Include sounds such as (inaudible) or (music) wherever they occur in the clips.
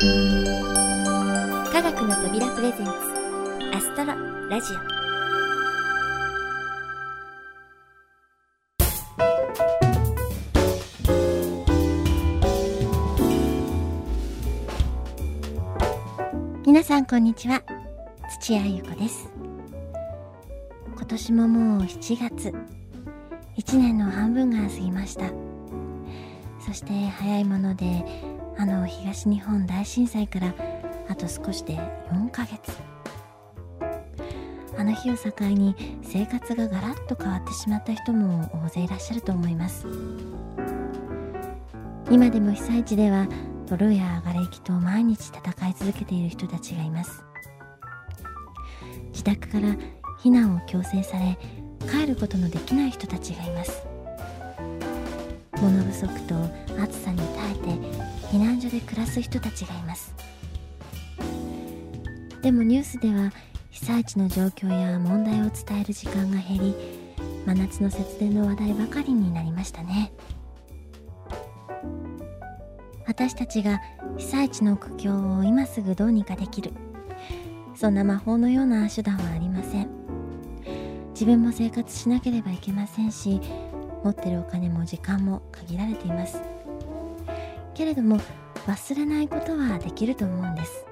科学の扉プレゼンツアストロラジオ。皆さんこんにちは。土屋ゆ子です。今年ももう7月。1年の半分が過ぎました。そして早いものであの東日本大震災からあと少しで4ヶ月。あの日を境に生活がガラッと変わってしまった人も大勢いらっしゃると思います。今でも被災地では泥や瓦礫と毎日戦い続けている人たちがいます。自宅から避難を強制され帰ることのできない人たちがいます。物不足と暑さに耐えて避難所で暮らす人たちがいます。でもニュースでは被災地の状況や問題を伝える時間が減り真夏の節電の話題ばかりになりましたね。私たちが被災地の苦境を今すぐどうにかできるそんな魔法のような手段はありません。自分も生活しなければいけませんし持ってるお金も時間も限られています。けれども忘れないことはできると思うんです。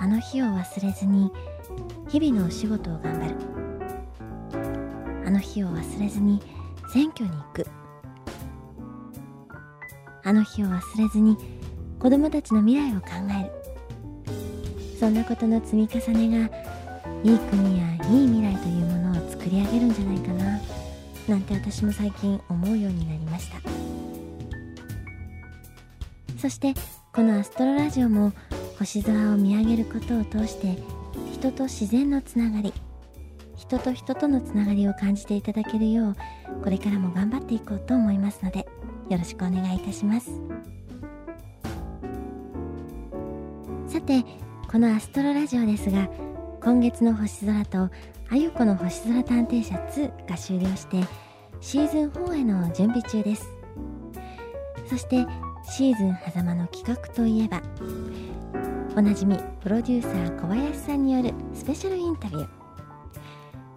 あの日を忘れずに日々のお仕事を頑張る。あの日を忘れずに選挙に行く。あの日を忘れずに子供たちの未来を考える。そんなことの積み重ねがいい国やいい未来というものを作り上げるんじゃないかななんて私も最近思うようになりそしてこのアストロラジオも星空を見上げることを通して人と自然のつながり人と人とのつながりを感じていただけるようこれからも頑張っていこうと思いますのでよろしくお願いいたします。さてこのアストロラジオですが今月の星空とあゆこの星空探偵社2が終了してシーズン4への準備中です。そしてシーズン狭間の企画といえばおなじみプロデューサー小林さんによるスペシャルインタビュー。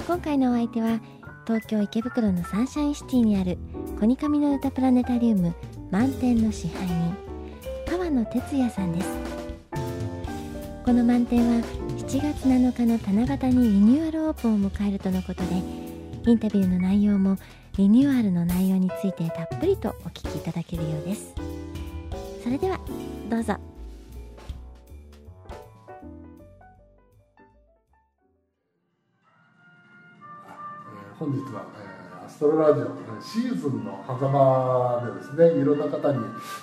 今回のお相手は東京池袋のサンシャインシティにあるコニカミの歌プラネタリウム満天の支配人川野哲也さんです。この満点は7月7日の七夕にリニューアルオープンを迎えるとのことでインタビューの内容もリニューアルの内容についてたっぷりとお聞きいただけるようです。それではどうぞ。本日は、えー、アストロラジオシーズンの狭間でですねいろんな方に、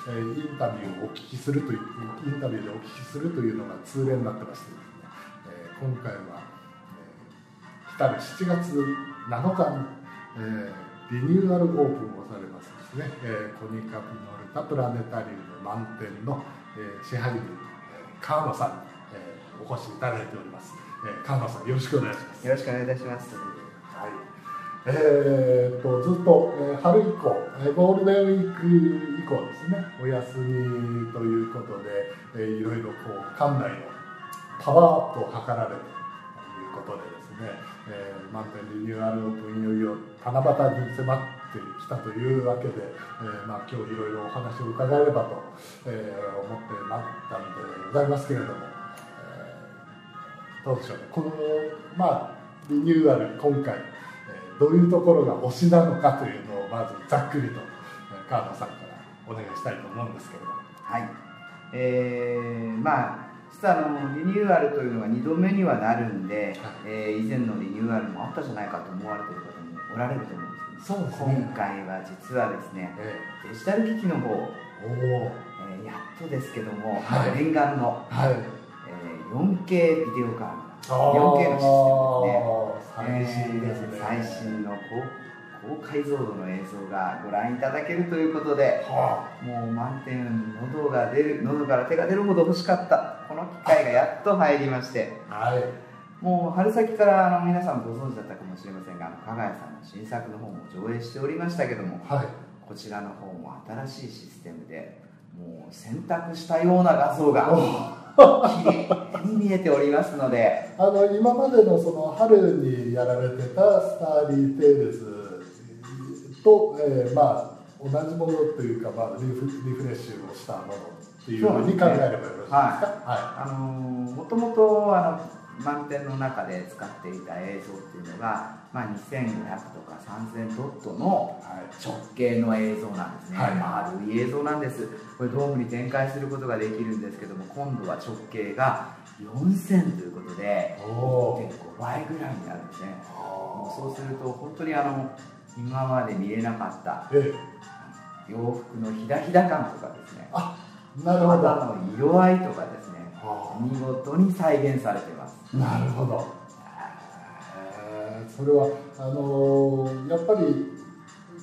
えー、インタビューをお聞きするというインタビューでお聞きするというのが通例になってましてですね、えー、今回は、えー、来る7月7日に、えー、リニューアルオープンをされますですね、えー、コニカピノルタプラネタリウム満点の、えー、支配人、えー、川野さんに、えー、お越しいただいております、えー、川野さんよろしくお願いします。よろしくお願いいたします。はい。えーと、ずっと、えー、春以降、えー、ゴールデンウィーク以降ですね。お休みということで、えー、いろいろこう館内のパワーアップを図られるということでですね、えー、満点リニューアルオープンいよいよ七夕に迫ってきたというわけで、えーまあ、今日いろいろお話を伺えればと、えー、思ってまったんでございますけれども、えー、どうでしょうね。このまあリニューアル今回どういうところが推しなのかというのをまずざっくりと川野さんからお願いしたいと思うんですけれどはい。えー、まあ実はあのリニューアルというのは2度目にはなるんで、はい、えー、以前のリニューアルもあったじゃないかと思われている方もおられると思うんですそうですね、今回は実はですね、えー、デジタル機器の方お、えー、やっとですけども、はい、念願の、はい。えー、4K ビデオカー。ド 4K のシステムですね。最新ですね、えー、最新の高高解像度の映像がご覧いただけるということで、はあ、もう満点喉が出る喉から手が出るほど欲しかったこの機会がやっと入りまして、はい、もう春先からあの皆さんご存知だったかもしれませんが加賀谷さんの新作の方も上映しておりましたけども、はい、こちらの方も新しいシステムでもう選択したような画像が綺麗に見えておりますのであの今までのその春にやられてたスターリー・テイルズと、えー、まあ同じものというか、まあ、リフリフレッシュをしたものっていうふうに考えればよろしいですか、はい、あのもともとあの満天の中で使っていた映像っていうのが、まあ、2500とか3000ドットの直径の映像なんですね、はい、丸い映像なんです。これドームに展開することができるんですけども今度は直径が4000ということで1.5倍ぐらいになるんですね。そうすると本当にあの今まで見れなかった、洋服のひだひだ感とかですね。あなるほど。の色合いとかですね見事に再現されてます。なるほど。それはあのー、やっぱり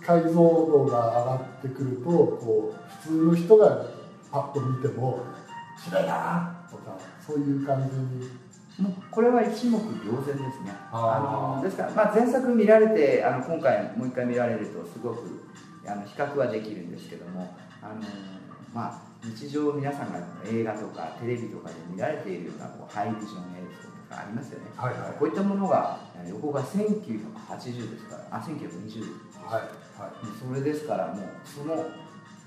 解像度が上がってくるとこう普通の人がパッと見ても綺麗だなとかそういう感じに。もうこれは一目瞭然ですね。あのですから、まあ、前作見られてあの今回もう一回見られるとすごくあの比較はできるんですけどもあのまあ日常皆さんが映画とかテレビとかで見られているようなこうハイビジョン映像とかありますよね、はいはい、こういったものが横が1980ですからあ1920はいはい、それですからもうその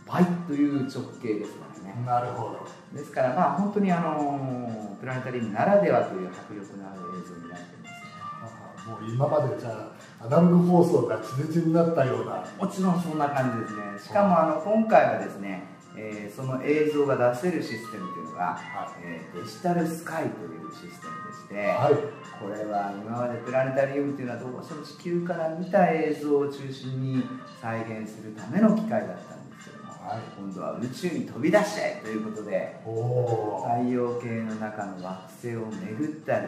倍という直径ですからね。なるほど。ですからまあ本当にあのプラネタリウムならではという迫力のある映像になってますもう今までじゃあアナログ放送が地デジになったような。もちろんそんな感じですね。しかもあの今回はですねえー、その映像が出せるシステムというのが、はい、えー、デジタルスカイというシステムでして、はい、これは今までプラネタリウムというのはどうしても地球から見た映像を中心に再現するための機械だったんですけども、はい、今度は宇宙に飛び出しちゃえということで太陽系の中の惑星を巡ったり、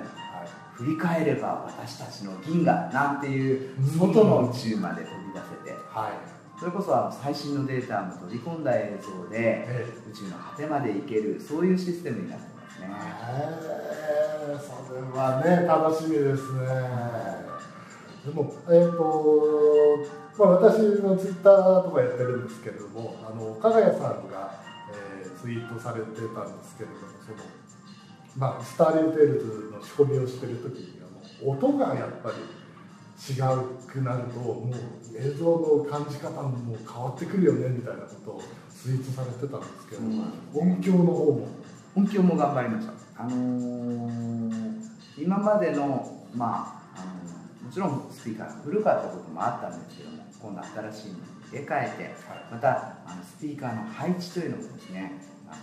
振り返れば私たちの銀河なんていう外の宇宙まで飛び出せて。はいそれこそ最新のデータも取り込んだ映像で、宇宙の果てまで行けるそういうシステムになってますね。へえそれはね楽しみですね。でもえっ、ー、とまあ、私のツイッターとかやってるんですけれどもあの加賀谷さんが、えー、ツイートされてたんですけれどもその、まあ、スターリーテイルズの仕込みをしてる時にあの音がやっぱり違うくなるともう映像の感じ方も変わってくるよねみたいなことをツイートされてたんですけど、うん、音響の方も。音響も頑張りました。あのー、今までのまああのもちろんスピーカー古かったこともあったんですけども今度新しいのに入れ替えて、はい、またあのスピーカーの配置というのもですね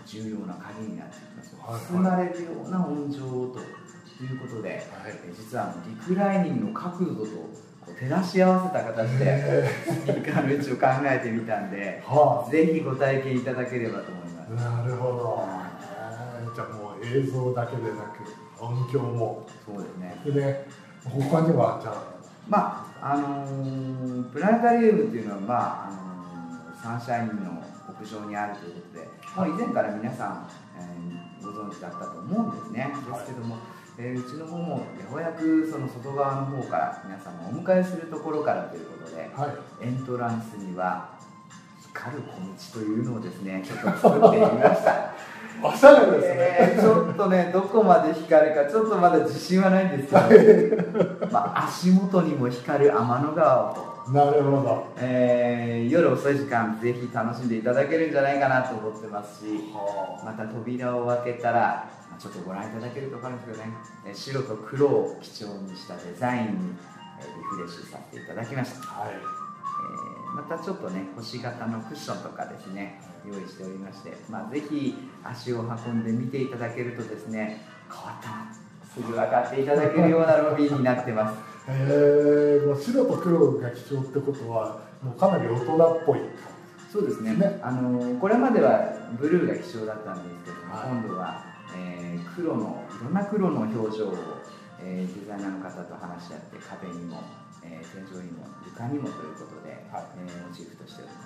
重要な鍵になってきます、はい、包まれるような音情とということで、はい、実はリクライニングの角度と照らし合わせた形でスピーカーの位置を考えてみたんで、はあ、ぜひご体験いただければと思います。なるほど、じゃあもう映像だけでなく音響も。そうですね。でね他にはじゃあ。まああのー、プラネタリウムっていうのはまあ、あのー、サンシャインの屋上にあるということで、はい、まあ、以前から皆さん、えー、ご存知だったと思うんですね、ですけども、えー、うちの方もようやくその外側の方から皆様をお迎えするところからということで、はい、エントランスには光る小道というのをですねちょっと作ってみました。(laughs) おしゃれですね、えー、ちょっとねどこまで光るかちょっとまだ自信はないんですけど、まあ、足元にも光る天の川をなるほど、えー、夜遅い時間ぜひ楽しんでいただけるんじゃないかなと思ってますしまた扉を開けたらちょっとご覧いただけると分かるんです。けどね白と黒を基調にしたデザインにリフレッシュさせていただきました、はい。えー、またちょっとね星型のクッションとかですね用意しておりまして、まあ、ぜひ足を運んで見ていただけるとですね変わっ。たなすぐ分かっていただけるようなロビーになってます。へ (laughs) えもう白と黒が基調ってことはもうかなり大人っぽい。そうですね、ね、あのこれまではブルーが基調だったんですけども、はい、今度はえー、黒のいろんな黒の表情を、えー、デザイナーの方と話し合って壁にも、えー、天井にも床にもということで、はい、えー、モチーフとしておりま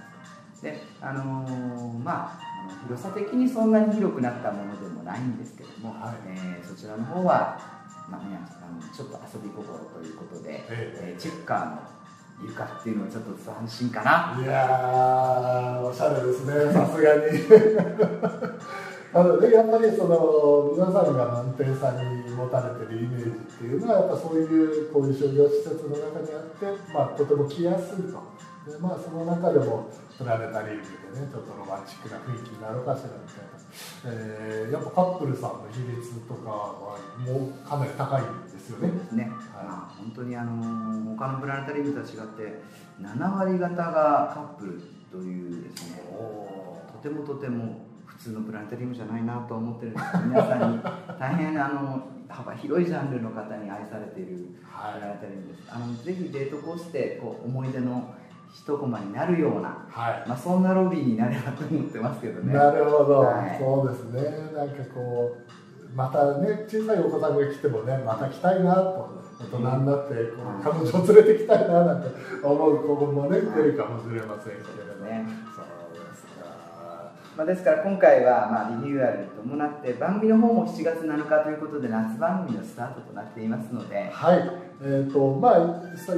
す。であのー、まあ広さ的にそんなに広くなったものでもないんですけども、はい、えー、そちらの方は、まあ、あのちょっと遊び心ということで、えー、チェッカーの床っていうのはちょっと斬新かな。いやおしゃれですねさすがに (laughs) あのでやっぱりその皆さんが満点さんに持たれてるイメージっていうのはやっぱそういうこういう商業施設の中にあって、まあ、とても来やすいと。で、まあ、その中でもプラネタリウムでねちょっとロマンチックな雰囲気になるかしらみたいな、えー、やっぱカップルさんの比率とかはもうかなり高いんですよね。ね、はい、まあ、本当にあの他のプラネタリウムとは違って7割方がカップルというですねとてもとても普通のプラネタリウムじゃないなと思ってるんです皆さんに大変あの幅広いジャンルの方に愛されているプラネタリウムです、はい、あのぜひデートコースでこう思い出の一コマになるような、はい、まあ、そんなロビーになればと思ってますけどね。なるほど、はい、そうですね。なんかこうまたね小さいお子さんが来てもねまた来たいなと大人になってこう、彼女を連れてきたいななんて思う子もね出るかもしれませんけれども、ね、まあ、ですから今回はまあリニューアルに伴って番組の方も7月7日ということで夏番組のスタートとなっていますので。はい。えーとまあ、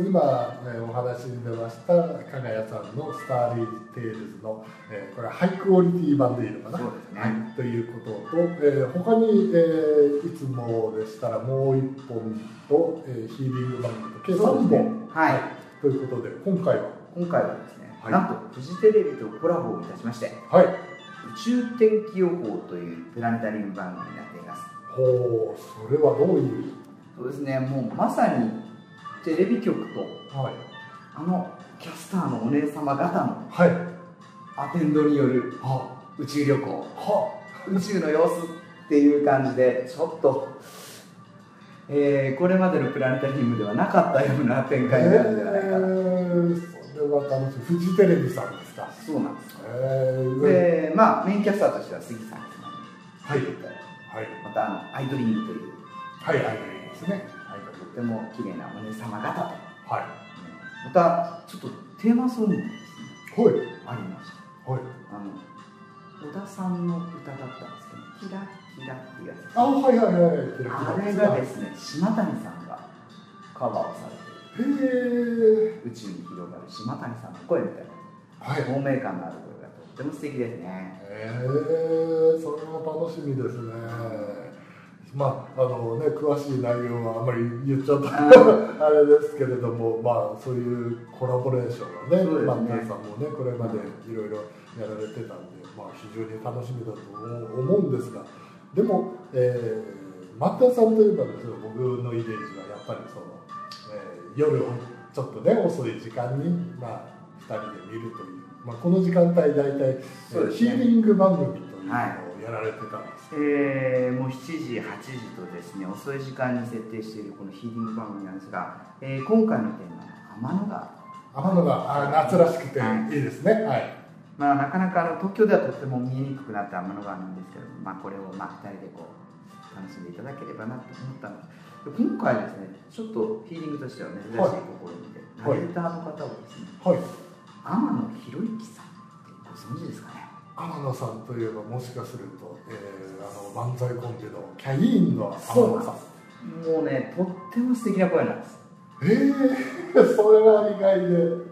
今、えお話に出ました加賀谷さんの「スターリーテイルズの」えー、これはハイクオリティ版でいいのかな？そうですね、はい、ということと、えー、他に、えー、いつもでしたらもう1本と、えー、ヒーリング番組と計3本、ね、はい、はい、ということで今回は？今回はですね、はい、なんとフジテレビとコラボをいたしまして。はい。宇宙天気予報というプラネタリウム番組になっています。ほうそれはどういう？そうですねもうまさにテレビ局と、はい、あのキャスターのお姉様方の、はい、アテンドによる、はあ、宇宙旅行、はあ、宇宙の様子っていう感じでちょっと、えー、これまでのプラネタリウムではなかったような展開になるんじゃないかな、えー。れは楽しいフジテレビさんですか？そうなんです。えー、でまあメインキャスターとしては杉さんですねはい、はい、またあのアイドリングという。はいアイドリングですね。とても綺麗なお姉様方と。はい。またちょっとテーマソングですね。はい。ありました。はい。あの小田さんの歌だったんですけど「キラキラ」っていうやつ。あはいはいはいあれがですね島谷さんがカバーをされてへえ宇宙に広がる島谷さんの声みたいな、はい、透明感のある声ても素敵ですね。へえそれは楽しみですね。まああのね詳しい内容はあまり言っちゃった。(laughs) あれですけれどもまあそういうコラボレーションはねね。マッタンさんもねこれまでいろいろやられてたんで、まあ、非常に楽しみだと思うんですが。でも、えー、マッタンさんといえばですね僕のイメージはやっぱりその夜ちょっとね遅い時間に、まあ、2人で見るという、まあ、この時間帯大体、ね、ヒーリング番組というのをやられてたんです、はい、えー、もう7時8時とですね遅い時間に設定しているこのヒーリング番組なんですが、えー、今回のテーマは天の川。天の川。あ夏らしくてい。いですね、はい、まあ、なかなかあの東京ではとても見えにくくなった天の川なんですけど、まあ、これをまあ2人でこう楽しんでいただければなと思ったんで。す今回ですねちょっとヒーリングとしては珍しい試みで、はい、ナレーターの方をですね、はい、天野博之さんってご存知ですかね？天野さんといえばもしかすると、えー、あの漫才コンビのキャインの天野さん。もうねとっても素敵な声なんです。ええー、(laughs) それは意外で。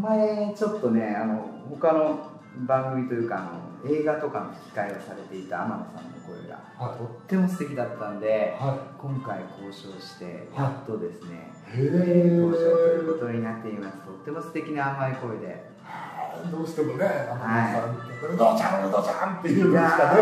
前ちょっとねあの他の番組というかあの映画とかの吹き替えをされていた天野さんの声が、はい、とっても素敵だったんで、はい、今回交渉してやっとですね、はい、交渉ということになっています。とっても素敵な甘い声で。どうしてもね、天野さん、うどちゃん、うどちゃんっていうのしか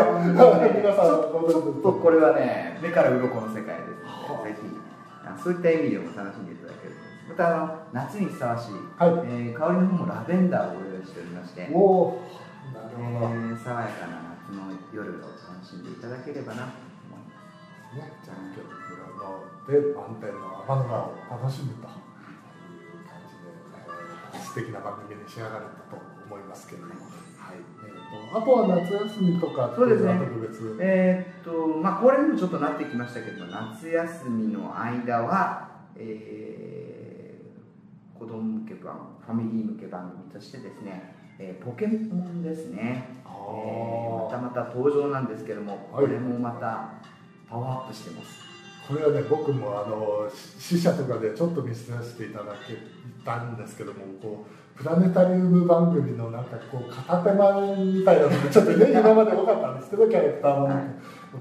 ね、皆さん、ちょっとこれはね、目から鱗の世界ですので、ぜひ、そういった意味でも楽しんでいただけると。またあの夏にふさわしい、はい。えー、香りの方もラベンダーをご用意しておりまして、おえー、爽やかな夏の夜を楽しんでいただければなと思います。ねじゃあ今日村ので満天の天の川を楽しむという感じで、えー、素敵な番組に仕上がれたと思いますけれども、はい。えーと、あとは夏休みとかそうですね。特別？えー、っとまあこれにもちょっとなってきましたけど夏休みの間はえー、子供向け番ファミリー向け番組としてですねえー、ポケモンですね、えー、またまた登場なんですけども、これもまたパワーアップしてます。これはね僕もあの試写とかでちょっと見せさせていただけたんですけどもこうプラネタリウム番組のなんかこう片手間みたいなのがちょっとね (laughs) 今まで多かったんですけどキャラクターも、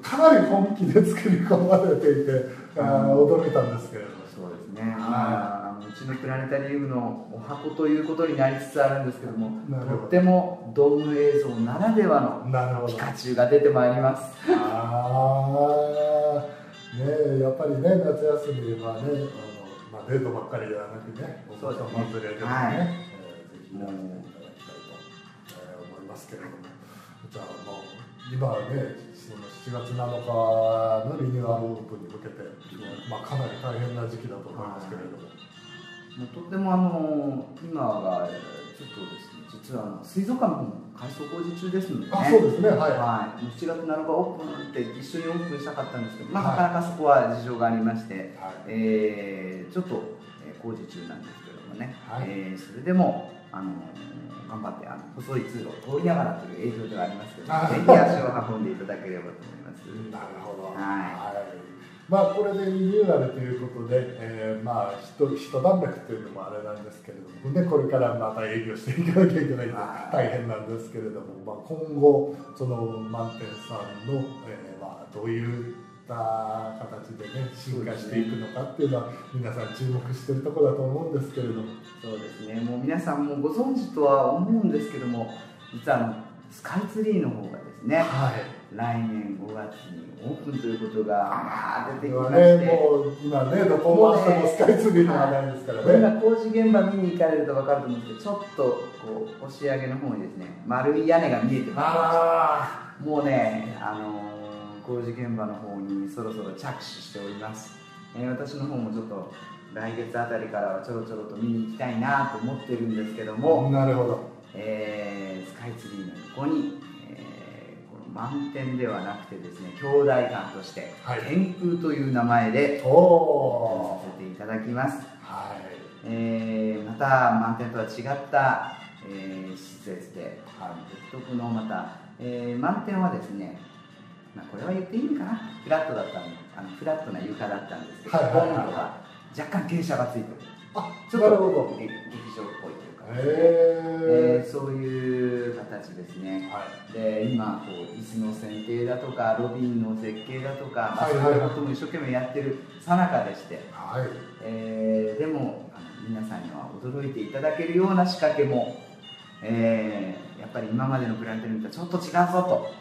かなり本気で作り込まれていて、あ驚いたんですけれどそうですね、まあ、うちのプラネタリウムのお箱ということになりつつあるんですけどもとってもドーム映像ならではのピカチュウが出てまいります。ああねやっぱりね夏休みはねあの、まあ、デートばっかりではなくねお子様連れでもね、はい、えー、ぜひやっていただきたいと、えー、思いますけれどもじゃあもう今はねその7月7日のリニューアルオープンに向けて、まあ、かなり大変な時期だと思いますけれども。もうとってもあの今がちょっとですね実は水族館も改装工事中ですので、ね、あそうですね。はい、はい、7月7日オープンって一緒にオープンしたかったんですけど、まあ、なかなかそこは事情がありまして、はい、えー、ちょっと工事中なんですけどもね、はい、えー、それでもあの頑張ってあの細い通路を通りながらという営業ではありますけど、ぜひ足を運んでいただければと思います。なるほど、はいまあ、これでリニューアルということで、えー、まあ一一段落というのもあれなんですけれども、ね、これからまた営業していかなきゃいけないと大変なんですけれども、まあ、今後その満点さんの、えーまあ、どういった形でね進化していくのかっていうのは皆さん注目してるところだと思うんですけれども。そうですね。もう皆さんもご存知とは思うんですけども実はスカイツリーの方がですね、はい、来年5月にオープンということが、まあ、出てきまして、ね、もう今ねどこもスカイツリーの話題ですからね、今工事現場見に行かれると分かると思うんですけどちょっとこう押し上げの方にですね丸い屋根が見えてまいりもうねあの工事現場の方にそろそろ着手しております、えー、私の方もちょっと来月あたりからはちょろちょろと見に行きたいなと思ってるんですけども。なるほど、えー、スカイツリーの横に満点ではなくてですね兄弟館として、はい、天空という名前でさせていただきます、はい。えー、また満点とは違った、えー、施設で、はい、独特のまた、えー、満点はですねまあ、これは言っていいのかな？フラットだったのあのフラットな床だったんですけど、今度は若干傾斜がついてる。あちょっと劇場えー、そういう形ですね、はい、で今こう椅子の選定だとかロビーの設計だとか、まあ、そういうことも一生懸命やってるさなかでして、はい、えー、でもあの皆さんには驚いていただけるような仕掛けも、えー、ぱり今までのプラネタリウムとちょっと違うぞと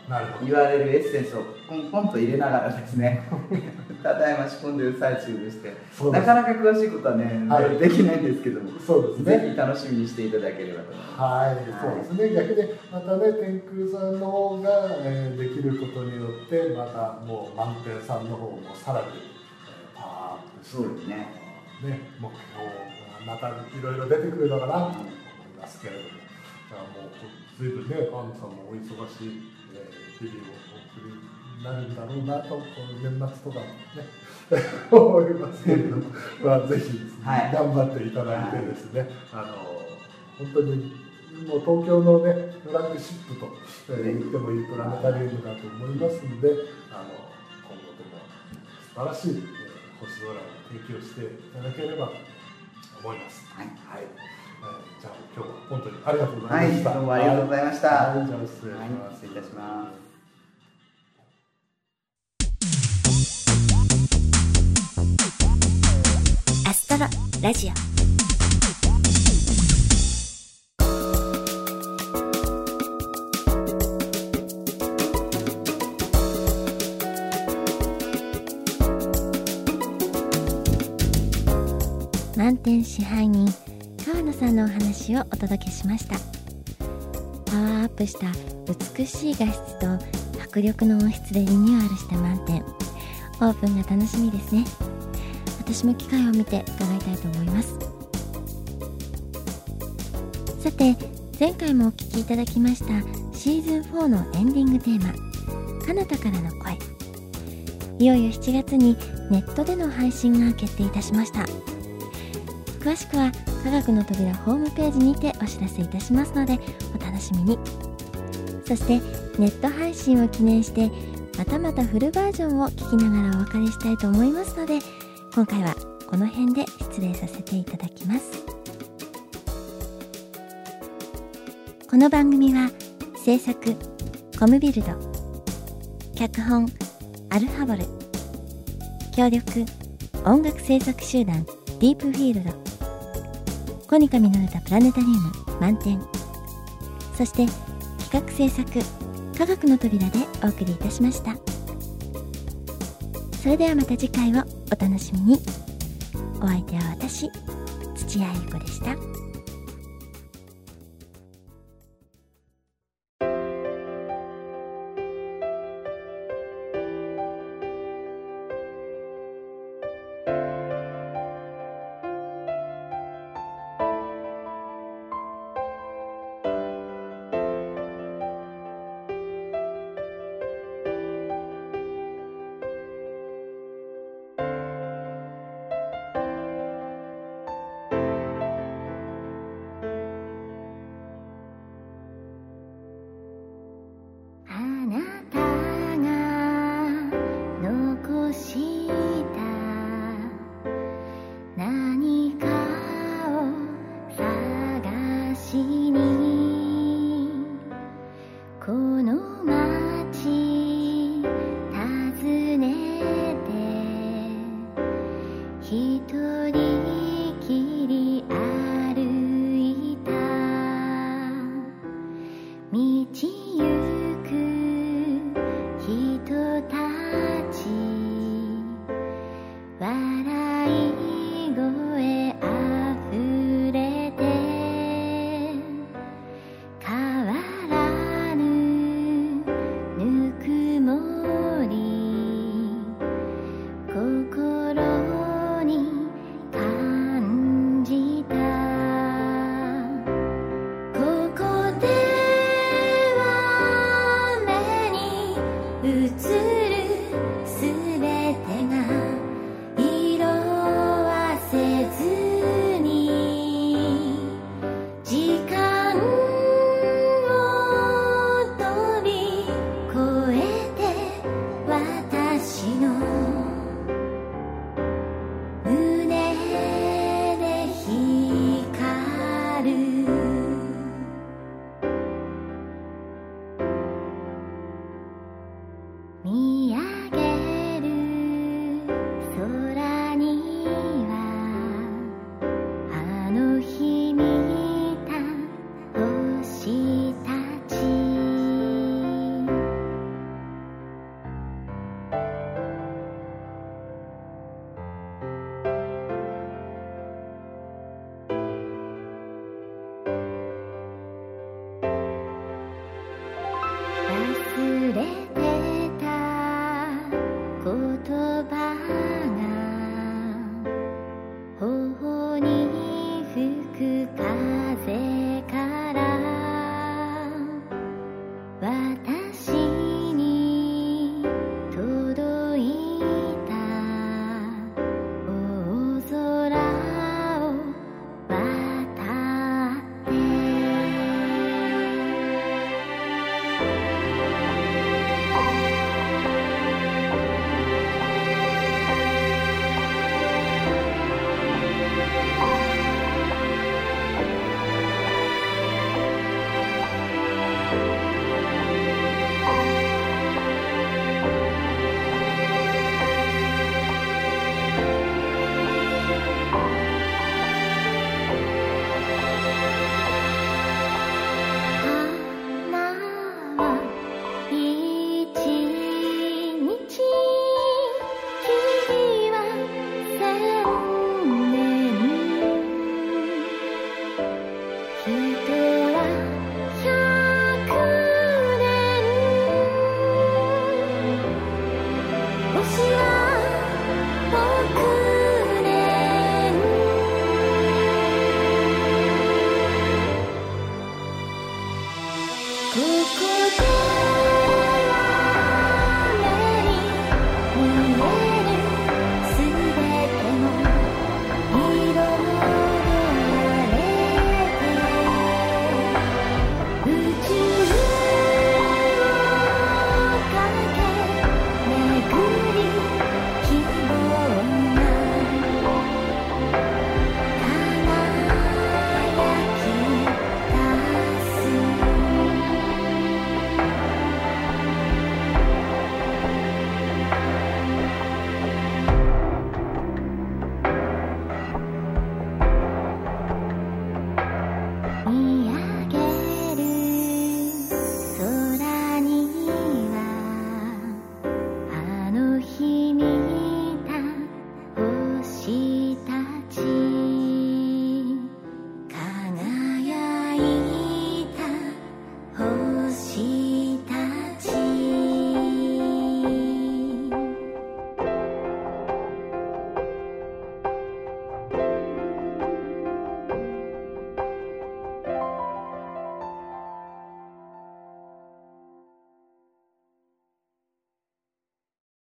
言われるエッセンスをポンポンと入れながらですね (laughs) ただいま仕込んでる最中でしてなかなか詳しいことはね、はい、できないんですけどもそうですね。ぜひ楽しみにしていただければと思います。はい、そうですね。逆にまたね天空さんの方が、えー、できることによってまたもう満点さんの方もさらに、えー、パワーアップしてそうですね。ね目標またいろいろ出てくるのかなと思いますけれども、じゃあもう随分ね河野さんもお忙しい、えー、日々をお送りなるんだろうなと年末とかね (laughs) 思いますけれども、まあ、ぜひ、はい、頑張っていただいてですね、はい、あの本当にもう東京のねフラッグシップと、えー、言ってもいいプラネタリウムだと思いますのであの今後とも素晴らしい、えー、星空を提供していただければと思います。はい、はい。えー、じゃあ今日は本当にありがとうございました。はい、どうもありがとうございました。はい、じゃあ失礼します。失礼いたします。ララジオ満点支配人川野さんのお話をお届けしました。パワーアップした美しい画質と迫力の音質でリニューアルした満点。オープンが楽しみですね。私も機会を見て伺いたいと思います。さて前回もお聴きいただきましたシーズン4のエンディングテーマ「彼方からの声」いよいよ7月にネットでの配信が決定いたしました。詳しくは科学の扉ホームページにてお知らせいたしますのでお楽しみに。そしてネット配信を記念してまたまたフルバージョンを聞きながらお別れしたいと思いますので今回はこの辺で失礼させていただきます。この番組は制作コムビルド脚本アルファボル協力音楽制作集団ディープフィールドコニカミの歌プラネタリウム満点。そして企画制作科学の扉でお送りいたしました。それではまた次回をお楽しみに。お相手は私土屋ゆ子でした。